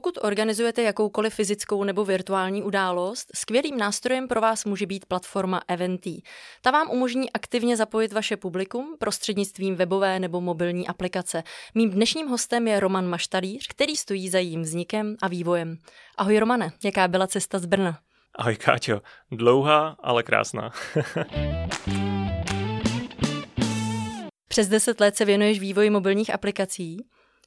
Pokud organizujete jakoukoliv fyzickou nebo virtuální událost, skvělým nástrojem pro vás může být platforma Eventy. Ta vám umožní aktivně zapojit vaše publikum prostřednictvím webové nebo mobilní aplikace. Mým dnešním hostem je Roman Maštalíř, který stojí za jejím vznikem a vývojem. Ahoj Romane, jaká byla cesta z Brna? Ahoj Káťo, dlouhá, ale krásná. Přes deset let se věnuješ vývoji mobilních aplikací.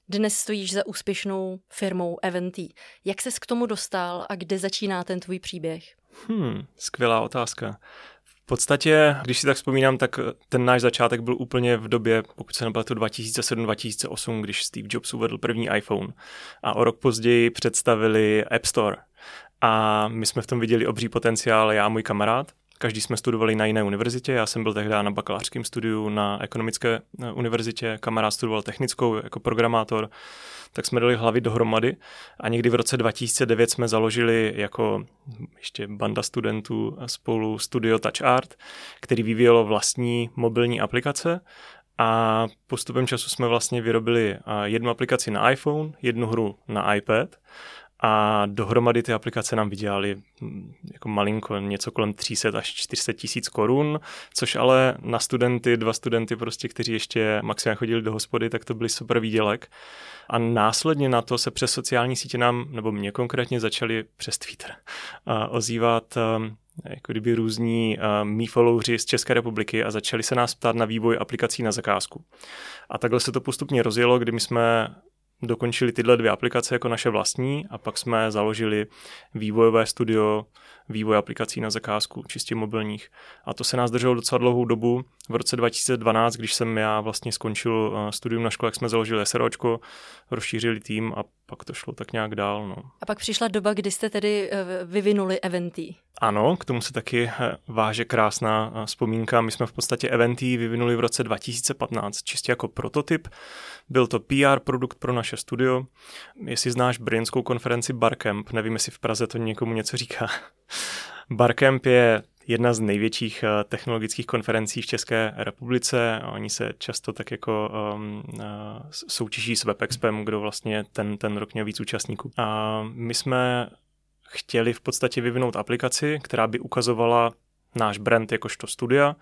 Dnes stojíš za úspěšnou firmou Eventy. Jak ses k tomu dostal a kde začíná ten tvůj příběh? Hmm, skvělá otázka. V podstatě, když si tak vzpomínám, tak ten náš začátek byl úplně v době, pokud se nepletu, 2007-2008, když Steve Jobs uvedl první iPhone. A o rok později představili App Store. A my jsme v tom viděli obří potenciál, já a můj kamarád. Každý jsme studovali na jiné univerzitě, já jsem byl tehdy na bakalářském studiu na ekonomické eh, univerzitě, kamarád studoval technickou jako programátor, tak jsme dali hlavy dohromady a někdy v roce 2009 jsme založili jako ještě banda studentů spolu studio Touch Art, který vyvíjelo vlastní mobilní aplikace. A postupem času jsme vlastně vyrobili eh, jednu aplikaci na iPhone, jednu hru na iPad a dohromady ty aplikace nám vydělaly hm, jako malinko, něco kolem 300 až 400 tisíc korun, což ale na studenty, dva studenty prostě, kteří ještě maximálně chodili do hospody, tak to byly super výdělek. A následně na to se přes sociální sítě nám, nebo mě konkrétně začali přes Twitter ozývat hm, jako kdyby různí uh, mý followři z České republiky a začali se nás ptát na vývoj aplikací na zakázku. A takhle se to postupně rozjelo, kdy my jsme dokončili tyhle dvě aplikace jako naše vlastní a pak jsme založili vývojové studio vývoj aplikací na zakázku, čistě mobilních. A to se nás drželo docela dlouhou dobu. V roce 2012, když jsem já vlastně skončil eh, studium na škole, jak jsme založili SROčko, rozšířili tým a pak to šlo tak nějak dál. No. A pak přišla doba, kdy jste tedy eh, vyvinuli Eventy. Ano, k tomu se taky eh, váže krásná vzpomínka. My jsme v podstatě Eventy vyvinuli v roce 2015, čistě jako prototyp. Byl to PR produkt pro naše studio. Jestli znáš brněnskou konferenci Barcamp, nevím, jestli v Praze to někomu něco říká. Barcamp je jedna z největších eh, technologických konferencí v České republice. Oni se často tak jako um, soutěží s WebExpem, kdo vlastně ten, ten rok měl víc účastníků. A my jsme chtěli v podstatě vyvinout aplikaci, která by ukazovala náš brand jakožto studia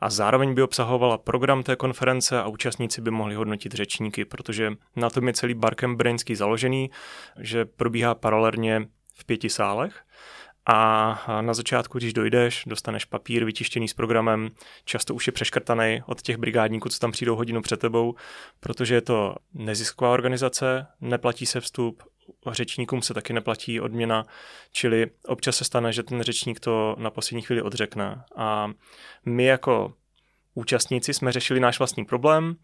a zároveň by obsahovala program té konference a účastníci by mohli hodnotit řečníky, protože na tom je celý Barcamp Brainský založený, že probíhá paralelně v pěti sálech. A na začátku, když dojdeš, dostaneš papír vytištěný s programem, často už je přeškrtaný od těch brigádníků, co tam přijdou hodinu před tebou, protože je to nezisková organizace, neplatí se vstup, řečníkům se taky neplatí odměna, čili občas se stane, že ten řečník to na poslední chvíli odřekne. A my jako účastníci jsme řešili náš vlastní problém,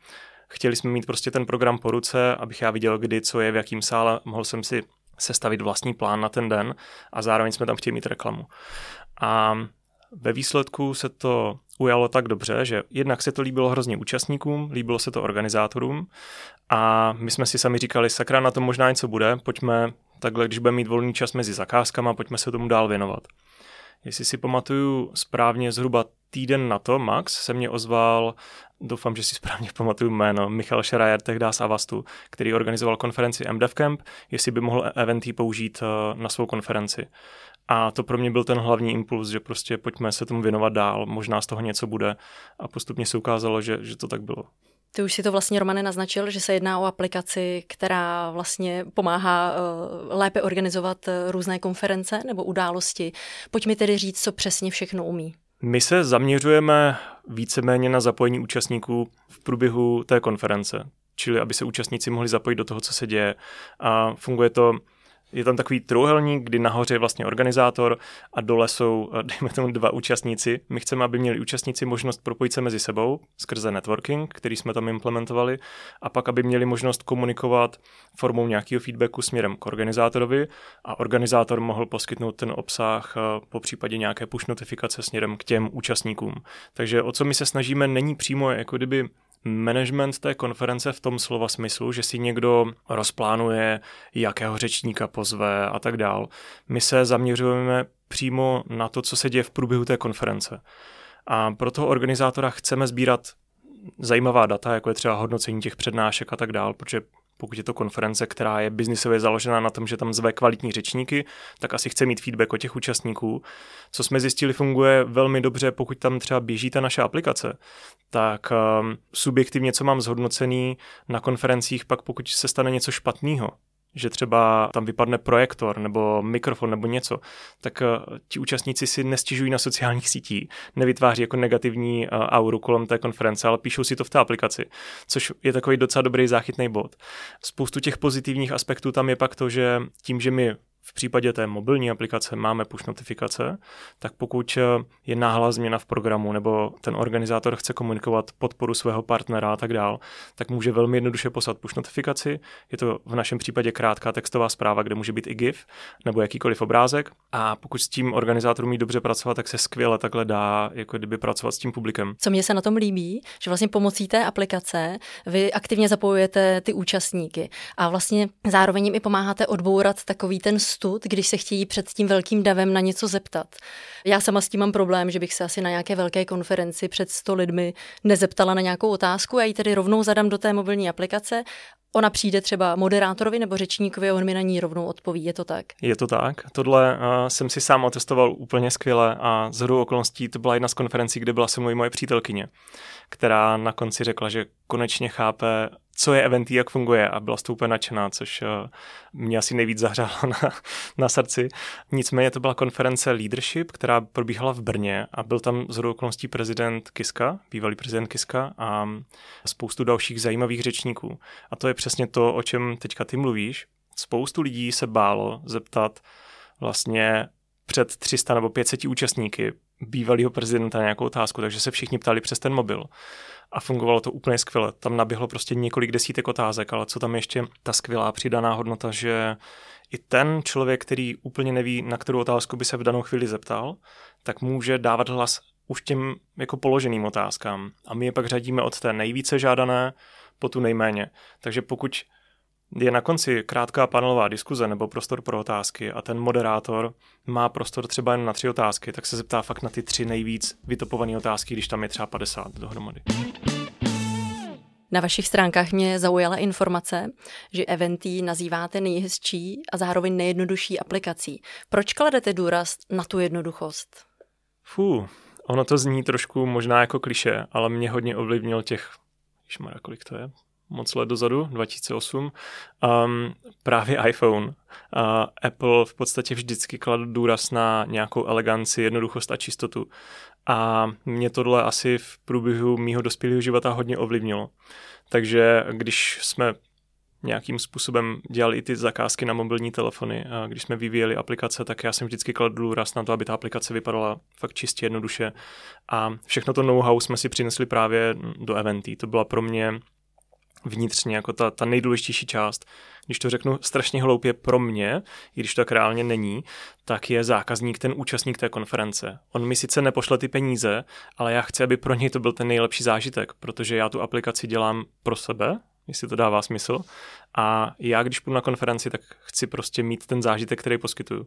chtěli jsme mít prostě ten program po ruce, abych já viděl, kdy, co je, v jakým sále, mohl jsem si sestavit vlastní plán na ten den a zároveň jsme tam chtěli mít reklamu. A ve výsledku se to ujalo tak dobře, že jednak se to líbilo hrozně účastníkům, líbilo se to organizátorům a my jsme si sami říkali, sakra, na tom možná něco bude, pojďme takhle, když budeme mít volný čas mezi zakázkama, pojďme se tomu dál věnovat. Jestli si pamatuju správně, zhruba týden na to Max se mě ozval, doufám, že si správně pamatuju jméno, Michal Schreier, tehdy z Avastu, který organizoval konferenci MDEV Camp, jestli by mohl eventy použít eh, na svou konferenci. A to pro mě byl ten hlavní impuls, že prostě pojďme se tomu věnovat dál, možná z toho něco bude. A postupně se ukázalo, že, že to tak bylo. Ty už si to vlastně, Romane, naznačil, že se jedná o aplikaci, která vlastně pomáhá uh, lépe organizovat uh, různé konference nebo události. Pojď mi tedy říct, co přesně všechno umí. My se zaměřujeme víceméně na zapojení účastníků v průběhu té konference, čili aby se účastníci mohli zapojit do toho, co se děje. A funguje to je tam takový trouhelník, kdy nahoře je vlastně organizátor a dole jsou, eh, dejme tomu, dva účastníci. My chceme, aby měli účastníci možnost propojit se mezi sebou skrze networking, který jsme tam implementovali, a pak, aby měli možnost komunikovat formou nějakého feedbacku směrem k organizátorovi a organizátor mohl poskytnout ten obsah eh, po případě nějaké push notifikace směrem k těm účastníkům. Takže o co my se snažíme, není přímo jako kdyby management té konference v tom slova smyslu, že si někdo rozplánuje, jakého řečníka pozve a tak dál. My se zaměřujeme přímo na to, co se děje v průběhu té konference. A pro toho organizátora chceme sbírat zajímavá data, jako je třeba hodnocení těch přednášek a tak dál, protože pokud je to konference, která je biznisově založená na tom, že tam zve kvalitní řečníky, tak asi chce mít feedback od těch účastníků. Co jsme zjistili, funguje velmi dobře, pokud tam třeba běží ta naše aplikace, tak um, subjektivně, co mám zhodnocený na konferencích, pak pokud se stane něco špatného, že třeba tam vypadne projektor nebo mikrofon nebo něco, tak eh, ti účastníci si nestěžují na sociálních sítích, nevytváří jako negativní eh, auru kolem té konference, ale píšou si to v té aplikaci, což je takový docela dobrý záchytný bod. Spoustu těch pozitivních aspektů tam je pak to, že tím, že my v případě té mobilní aplikace máme push notifikace, tak pokud eh, je náhlá změna v programu nebo ten organizátor chce komunikovat podporu svého partnera a tak dál, tak může velmi jednoduše poslat push notifikaci. Je to v našem případě krátká textová zpráva, kde může být i GIF nebo jakýkoliv obrázek. A pokud s tím organizátor umí dobře pracovat, tak se skvěle takhle dá jako kdyby pracovat s tím publikem. Co mě se na tom líbí, že vlastně pomocí té aplikace vy aktivně zapojujete ty účastníky a vlastně zároveň jim i pomáháte odbourat takový ten stud, když se chtějí před tím velkým davem na něco zeptat. Já sama s tím mám problém, že bych se asi na nějaké velké konferenci před 100 lidmi nezeptala na nějakou otázku, já ji tedy rovnou zadám do té mobilní aplikace Ona přijde třeba moderátorovi nebo řečníkovi a on mi na ní rovnou odpoví, je to tak? Je to tak. Tohle uh, jsem si sám otestoval úplně skvěle a z okolností to byla jedna z konferencí, kde byla se moje, moje přítelkyně, která na konci řekla, že konečně chápe co je event, jak funguje a byla z toho úplně nadšená, což uh, mě asi nejvíc zahřálo na, na srdci. Nicméně to byla konference Leadership, která probíhala v Brně a byl tam z okolností prezident Kiska, bývalý prezident Kiska a spoustu dalších zajímavých řečníků. A to je přesně to, o čem teďka ty mluvíš. Spoustu lidí se bálo zeptat vlastně před 300 nebo 500 účastníky bývalého prezidenta nějakou otázku, takže se všichni ptali přes ten mobil a fungovalo to úplně skvěle. Tam naběhlo prostě několik desítek otázek, ale co tam ještě ta skvělá přidaná hodnota, že i ten člověk, který úplně neví, na kterou otázku by se v danou chvíli zeptal, tak může dávat hlas už těm jako položeným otázkám. A my je pak řadíme od té nejvíce žádané po tu nejméně. Takže pokud je na konci krátká panelová diskuze nebo prostor pro otázky a ten moderátor má prostor třeba jen na tři otázky, tak se zeptá fakt na ty tři nejvíc vytopované otázky, když tam je třeba 50 dohromady. Na vašich stránkách mě zaujala informace, že Eventy nazýváte nejhezčí a zároveň nejjednodušší aplikací. Proč kladete důraz na tu jednoduchost? Fú, ono to zní trošku možná jako kliše, ale mě hodně ovlivnil těch, ježmarja, kolik to je, moc let dozadu, 2008, um, právě iPhone. Uh, Apple v podstatě vždycky kladl důraz na nějakou eleganci, jednoduchost a čistotu. A mě tohle asi v průběhu mýho dospělého života hodně ovlivnilo. Takže když jsme nějakým způsobem dělali i ty zakázky na mobilní telefony. Když jsme vyvíjeli aplikace, tak já jsem vždycky kladl důraz na to, aby ta aplikace vypadala fakt čistě jednoduše. A všechno to know-how jsme si přinesli právě do Eventy. To byla pro mě vnitřně jako ta, ta nejdůležitější část. Když to řeknu strašně hloupě pro mě, i když to tak reálně není, tak je zákazník ten účastník té konference. On mi sice nepošle ty peníze, ale já chci, aby pro něj to byl ten nejlepší zážitek, protože já tu aplikaci dělám pro sebe, jestli to dává smysl. A já, když půjdu na konferenci, tak chci prostě mít ten zážitek, který poskytuju.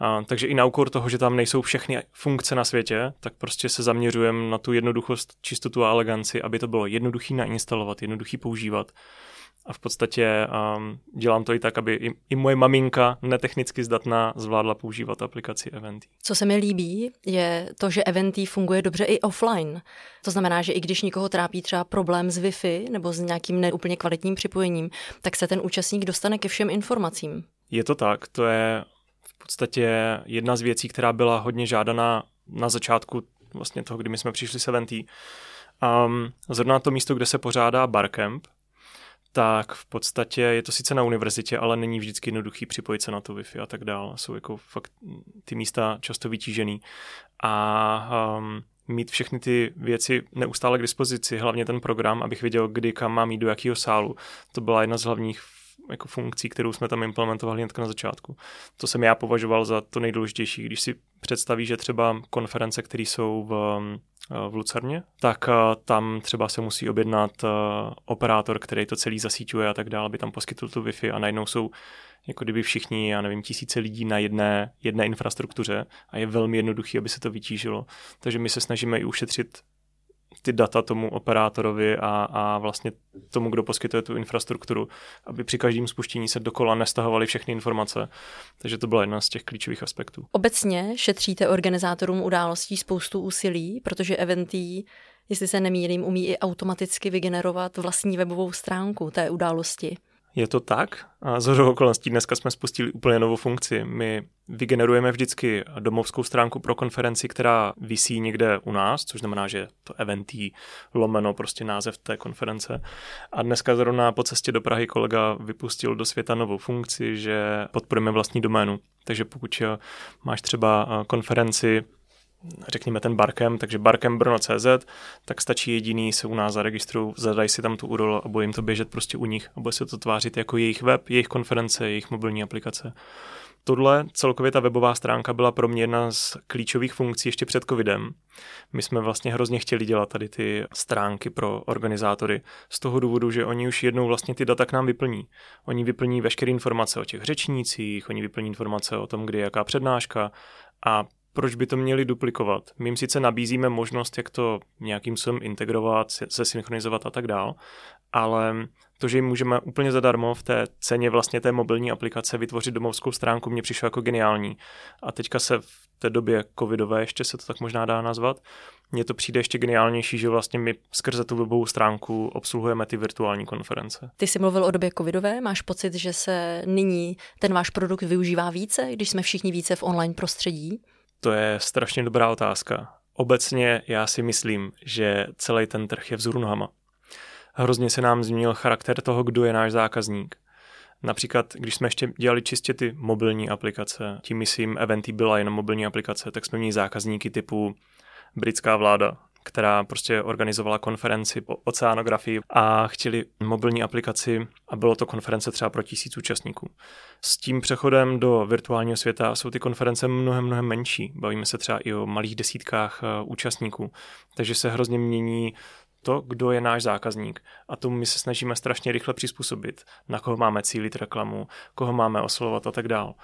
A, takže i na úkor toho, že tam nejsou všechny funkce na světě, tak prostě se zaměřujeme na tu jednoduchost, čistotu a eleganci, aby to bylo jednoduchý nainstalovat, jednoduchý používat. A v podstatě um, dělám to i tak, aby i, i moje maminka, netechnicky zdatná, zvládla používat aplikaci Eventy. Co se mi líbí, je to, že Eventy funguje dobře i offline. To znamená, že i když někoho trápí třeba problém s Wi-Fi nebo s nějakým neúplně kvalitním připojením, tak se ten účastník dostane ke všem informacím. Je to tak, to je podstatě jedna z věcí, která byla hodně žádaná na začátku vlastně toho, kdy my jsme přišli s Eventy. Um, zrovna to místo, kde se pořádá Barcamp, tak v podstatě je to sice na univerzitě, ale není vždycky jednoduchý připojit se na to Wi-Fi a tak dále. Jsou jako fakt ty místa často vytížený. A um, mít všechny ty věci neustále k dispozici, hlavně ten program, abych věděl, kdy kam mám jít do jakého sálu. To byla jedna z hlavních jako funkcí, kterou jsme tam implementovali hned na začátku. To jsem já považoval za to nejdůležitější. Když si představí, že třeba konference, které jsou v, v Lucerně, tak eh, tam třeba se musí objednat eh, operátor, který to celý zasíťuje a tak dále, aby tam poskytl tu Wi-Fi a najednou jsou jako kdyby všichni, já nevím, tisíce lidí na jedné, jedné infrastruktuře a je velmi jednoduchý, aby se to vytížilo. Takže my se snažíme i ušetřit ty data tomu operátorovi a, a vlastně tomu, kdo poskytuje tu infrastrukturu, aby při každém spuštění se dokola nestahovaly všechny informace. Takže to byla jedna z těch klíčových aspektů. Obecně šetříte organizátorům událostí spoustu úsilí, protože Eventy, jestli se nemýlím, umí i automaticky vygenerovat vlastní webovou stránku té události. Je to tak? A z okolností dneska jsme spustili úplně novou funkci. My vygenerujeme vždycky domovskou stránku pro konferenci, která visí někde u nás, což znamená, že to eventí lomeno prostě název té konference. A dneska zrovna po cestě do Prahy kolega vypustil do světa novou funkci, že podporujeme vlastní doménu. Takže pokud máš třeba konferenci řekněme ten Barkem, takže Barkem Brno.cz, tak stačí jediný se u nás zaregistrují, zadají si tam tu URL a bude jim to běžet prostě u nich a bude se to tvářit jako jejich web, jejich konference, jejich mobilní aplikace. Tohle, celkově ta webová stránka byla pro mě jedna z klíčových funkcí ještě před covidem. My jsme vlastně hrozně chtěli dělat tady ty stránky pro organizátory z toho důvodu, že oni už jednou vlastně ty data k nám vyplní. Oni vyplní veškeré informace o těch řečnících, oni vyplní informace o tom, kdy je jaká přednáška a proč by to měli duplikovat? My jim sice nabízíme možnost, jak to nějakým způsobem integrovat, se synchronizovat a tak dál, ale to, že jim můžeme úplně zadarmo v té ceně vlastně té mobilní aplikace vytvořit domovskou stránku, mě přišlo jako geniální. A teďka se v té době covidové, ještě se to tak možná dá nazvat, mně to přijde ještě geniálnější, že vlastně my skrze tu webovou stránku obsluhujeme ty virtuální konference. Ty jsi mluvil o době covidové, máš pocit, že se nyní ten váš produkt využívá více, když jsme všichni více v online prostředí? To je strašně dobrá otázka. Obecně já si myslím, že celý ten trh je vzhůru nohama. Hrozně se nám změnil charakter toho, kdo je náš zákazník. Například, když jsme ještě dělali čistě ty mobilní aplikace, tím myslím, Eventy byla jen mobilní aplikace, tak jsme měli zákazníky typu britská vláda, která prostě organizovala konferenci po oceánografii a chtěli mobilní aplikaci a bylo to konference třeba pro tisíc účastníků. S tím přechodem do virtuálního světa jsou ty konference mnohem, mnohem menší. Bavíme se třeba i o malých desítkách eh, účastníků. Takže se hrozně mění to, kdo je náš zákazník. A tomu my se snažíme strašně rychle přizpůsobit, na koho máme cílit reklamu, koho máme oslovovat a tak dál.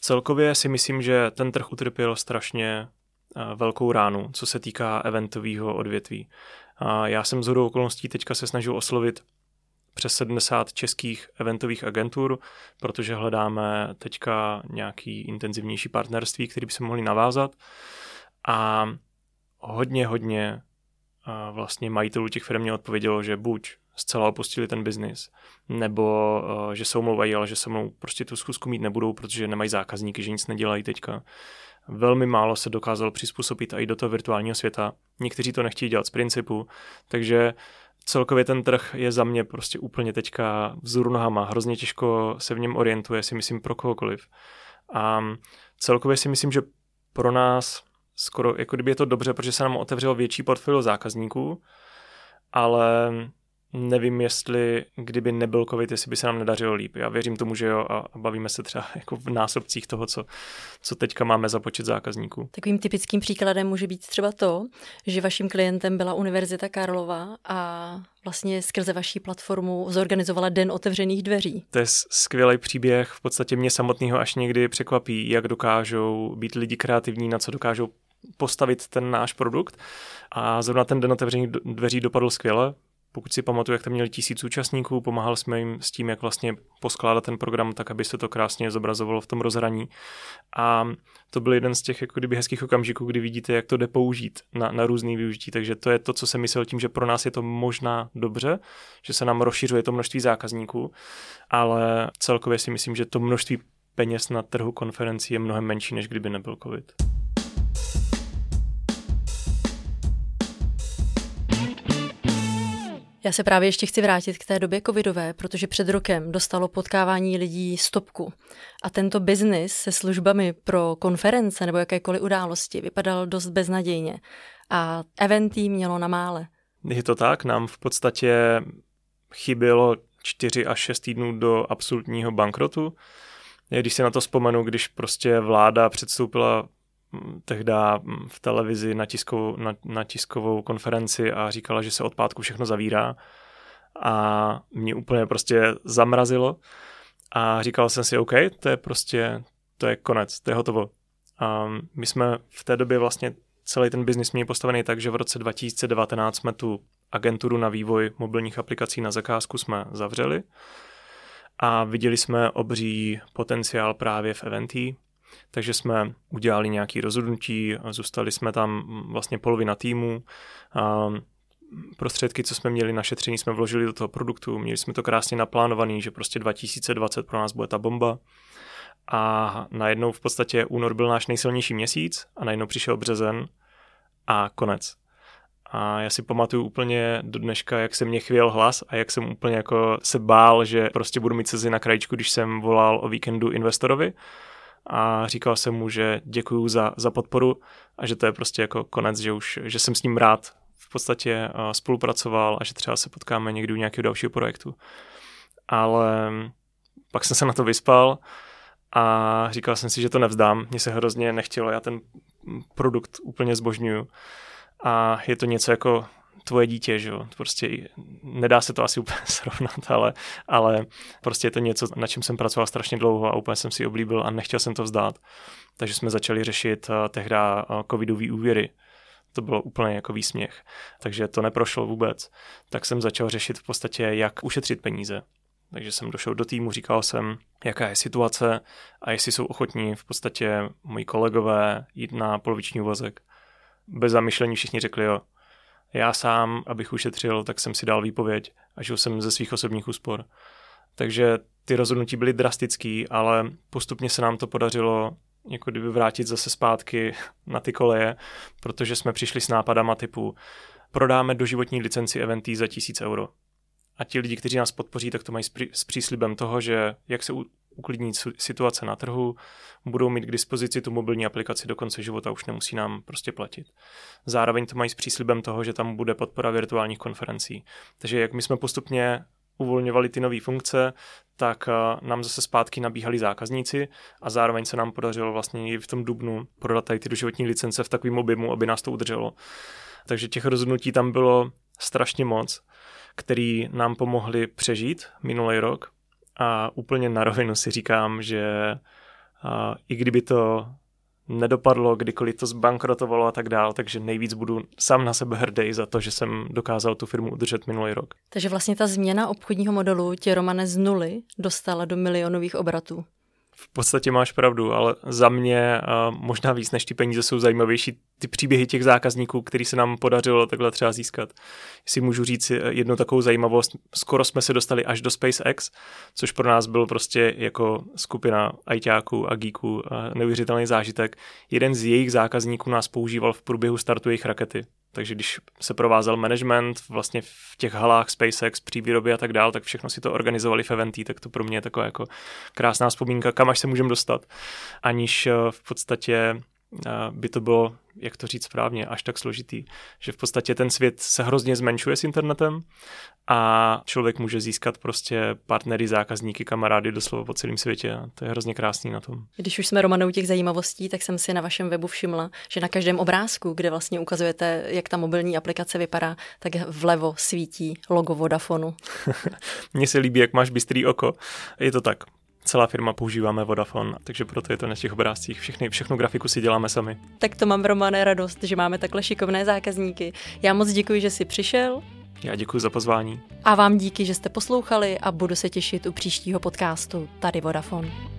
Celkově si myslím, že ten trh utrpěl strašně velkou ránu, co se týká eventového odvětví. Já jsem z hodou okolností teďka se snažil oslovit přes 70 českých eventových agentur, protože hledáme teďka nějaký intenzivnější partnerství, který by se mohli navázat. A hodně, hodně vlastně majitelů těch firm mě odpovědělo, že buď zcela opustili ten biznis, nebo že se omlouvají, ale že se mnou prostě tu zkusku mít nebudou, protože nemají zákazníky, že nic nedělají teďka. Velmi málo se dokázalo přizpůsobit i do toho virtuálního světa. Někteří to nechtějí dělat z principu, takže celkově ten trh je za mě prostě úplně teďka vzhůru nohama. Hrozně těžko se v něm orientuje, si myslím, pro kohokoliv. A celkově si myslím, že pro nás skoro, jako kdyby je to dobře, protože se nám otevřelo větší portfolio zákazníků, ale nevím, jestli kdyby nebyl covid, jestli by se nám nedařilo líp. Já věřím tomu, že jo a bavíme se třeba jako v násobcích toho, co, co teďka máme za počet zákazníků. Takovým typickým příkladem může být třeba to, že vaším klientem byla Univerzita Karlova a vlastně skrze vaší platformu zorganizovala Den otevřených dveří. To je skvělý příběh, v podstatě mě samotného až někdy překvapí, jak dokážou být lidi kreativní, na co dokážou postavit ten náš produkt. A zrovna ten den otevřených dveří dopadl skvěle. Pokud si pamatuju, jak tam měli tisíc účastníků, pomáhal jsme jim s tím, jak vlastně poskládat ten program tak, aby se to krásně zobrazovalo v tom rozhraní. A to byl jeden z těch jako kdyby hezkých okamžiků, kdy vidíte, jak to jde použít na, na různý využití. Takže to je to, co jsem myslel tím, že pro nás je to možná dobře, že se nám rozšiřuje to množství zákazníků, ale celkově si myslím, že to množství peněz na trhu konferencí je mnohem menší, než kdyby nebyl COVID. Já se právě ještě chci vrátit k té době covidové, protože před rokem dostalo potkávání lidí stopku. A tento biznis se službami pro konference nebo jakékoliv události vypadal dost beznadějně. A eventy mělo na mále. Je to tak, nám v podstatě chybělo 4 až 6 týdnů do absolutního bankrotu. Když si na to vzpomenu, když prostě vláda předstoupila tehdy mm, v televizi na tiskovou, na, na tiskovou konferenci a říkala, že se od pátku všechno zavírá. A mě úplně prostě zamrazilo. A říkal jsem si, OK, to je prostě, to je konec, to je hotovo. A my jsme v té době vlastně celý ten biznis měli postavený tak, že v roce 2019 jsme tu agenturu na vývoj mobilních aplikací na zakázku jsme zavřeli. A viděli jsme obří potenciál právě v Eventy, takže jsme udělali nějaké rozhodnutí, zůstali jsme tam vlastně polovina týmu, a prostředky, co jsme měli na šetření, jsme vložili do toho produktu, měli jsme to krásně naplánovaný, že prostě 2020 pro nás bude ta bomba. A najednou v podstatě únor byl náš nejsilnější měsíc a najednou přišel březen a konec. A já si pamatuju úplně do dneška, jak se mě chvěl hlas a jak jsem úplně jako se bál, že prostě budu mít sezi na krajičku, když jsem volal o víkendu investorovi a říkal jsem mu, že děkuju za, za podporu a že to je prostě jako konec, že už, že jsem s ním rád v podstatě uh, spolupracoval a že třeba se potkáme někdy u nějakého dalšího projektu. Ale pak jsem se na to vyspal a říkal jsem si, že to nevzdám. Mně se hrozně nechtělo, já ten produkt úplně zbožňuju a je to něco jako tvoje dítě, že jo, prostě nedá se to asi úplně srovnat, ale, ale prostě je to něco, na čem jsem pracoval strašně dlouho a úplně jsem si oblíbil a nechtěl jsem to vzdát. Takže jsme začali řešit uh, tehdy uh, covidový úvěry. To bylo úplně jako výsměch. Takže to neprošlo vůbec. Tak jsem začal řešit v podstatě, jak ušetřit peníze. Takže jsem došel do týmu, říkal jsem, jaká je situace a jestli jsou ochotní v podstatě moji kolegové jít na poloviční úvazek bez zamyšlení všichni řekli jo. Já sám, abych ušetřil, tak jsem si dal výpověď a žil jsem ze svých osobních úspor. Takže ty rozhodnutí byly drastický, ale postupně se nám to podařilo jako kdyby vrátit zase zpátky na ty koleje, protože jsme přišli s nápadama typu prodáme doživotní licenci Eventy za tisíc euro. A ti lidi, kteří nás podpoří, tak to mají s příslibem toho, že jak se uklidní situace na trhu, budou mít k dispozici tu mobilní aplikaci do konce života, už nemusí nám prostě platit. Zároveň to mají s příslibem toho, že tam bude podpora virtuálních konferencí. Takže jak my jsme postupně uvolňovali ty nové funkce, tak eh, nám zase zpátky nabíhali zákazníci a zároveň se nám podařilo vlastně i v tom dubnu prodat tady ty doživotní licence v takovém objemu, aby nás to udrželo. Takže těch rozhodnutí tam bylo strašně moc, který nám pomohli přežít minulý rok a úplně na rovinu si říkám, že i kdyby to nedopadlo, kdykoliv to zbankrotovalo a tak dál, takže nejvíc budu sám na sebe hrdý za to, že jsem dokázal tu firmu udržet minulý rok. Takže vlastně ta změna obchodního modelu tě, Romane, z nuly dostala do milionových obratů v podstatě máš pravdu, ale za mě možná víc než ty peníze jsou zajímavější ty příběhy těch zákazníků, který se nám podařilo takhle třeba získat. Jestli můžu říct jednu takovou zajímavost, skoro jsme se dostali až do SpaceX, což pro nás byl prostě jako skupina ajťáků a geeků neuvěřitelný zážitek. Jeden z jejich zákazníků nás používal v průběhu startu jejich rakety. Takže když se provázel management vlastně v těch halách SpaceX při výrobě a tak dál, tak všechno si to organizovali v Eventy, tak to pro mě je taková jako krásná vzpomínka, kam až se můžeme dostat, aniž eh, v podstatě by to bylo, jak to říct správně, až tak složitý, že v podstatě ten svět se hrozně zmenšuje s internetem a člověk může získat prostě partnery, zákazníky, kamarády doslova po celém světě a to je hrozně krásný na tom. Když už jsme Romanou těch zajímavostí, tak jsem si na vašem webu všimla, že na každém obrázku, kde vlastně ukazujete, jak ta mobilní aplikace vypadá, tak vlevo svítí logo Vodafonu. Mně se líbí, jak máš bystrý oko. Je to tak celá firma používáme Vodafone, takže proto je to na těch obrázcích. Všechny, všechnu grafiku si děláme sami. Tak to mám, Romane, radost, že máme takhle šikovné zákazníky. Já moc děkuji, že jsi přišel. Já děkuji za pozvání. A vám díky, že jste poslouchali a budu se těšit u příštího podcastu Tady Vodafone.